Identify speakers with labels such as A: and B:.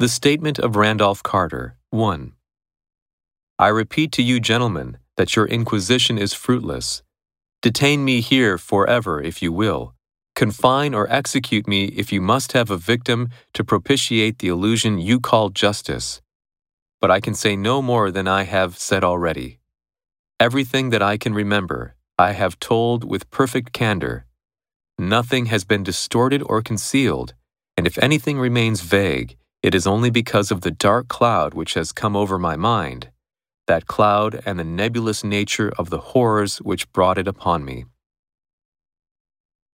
A: The Statement of Randolph Carter 1. I repeat to you, gentlemen, that your inquisition is fruitless. Detain me here forever if you will. Confine or execute me if you must have a victim to propitiate the illusion you call justice. But I can say no more than I have said already. Everything that I can remember, I have told with perfect candor. Nothing has been distorted or concealed, and if anything remains vague, it is only because of the dark cloud which has come over my mind, that cloud and the nebulous nature of the horrors which brought it upon me.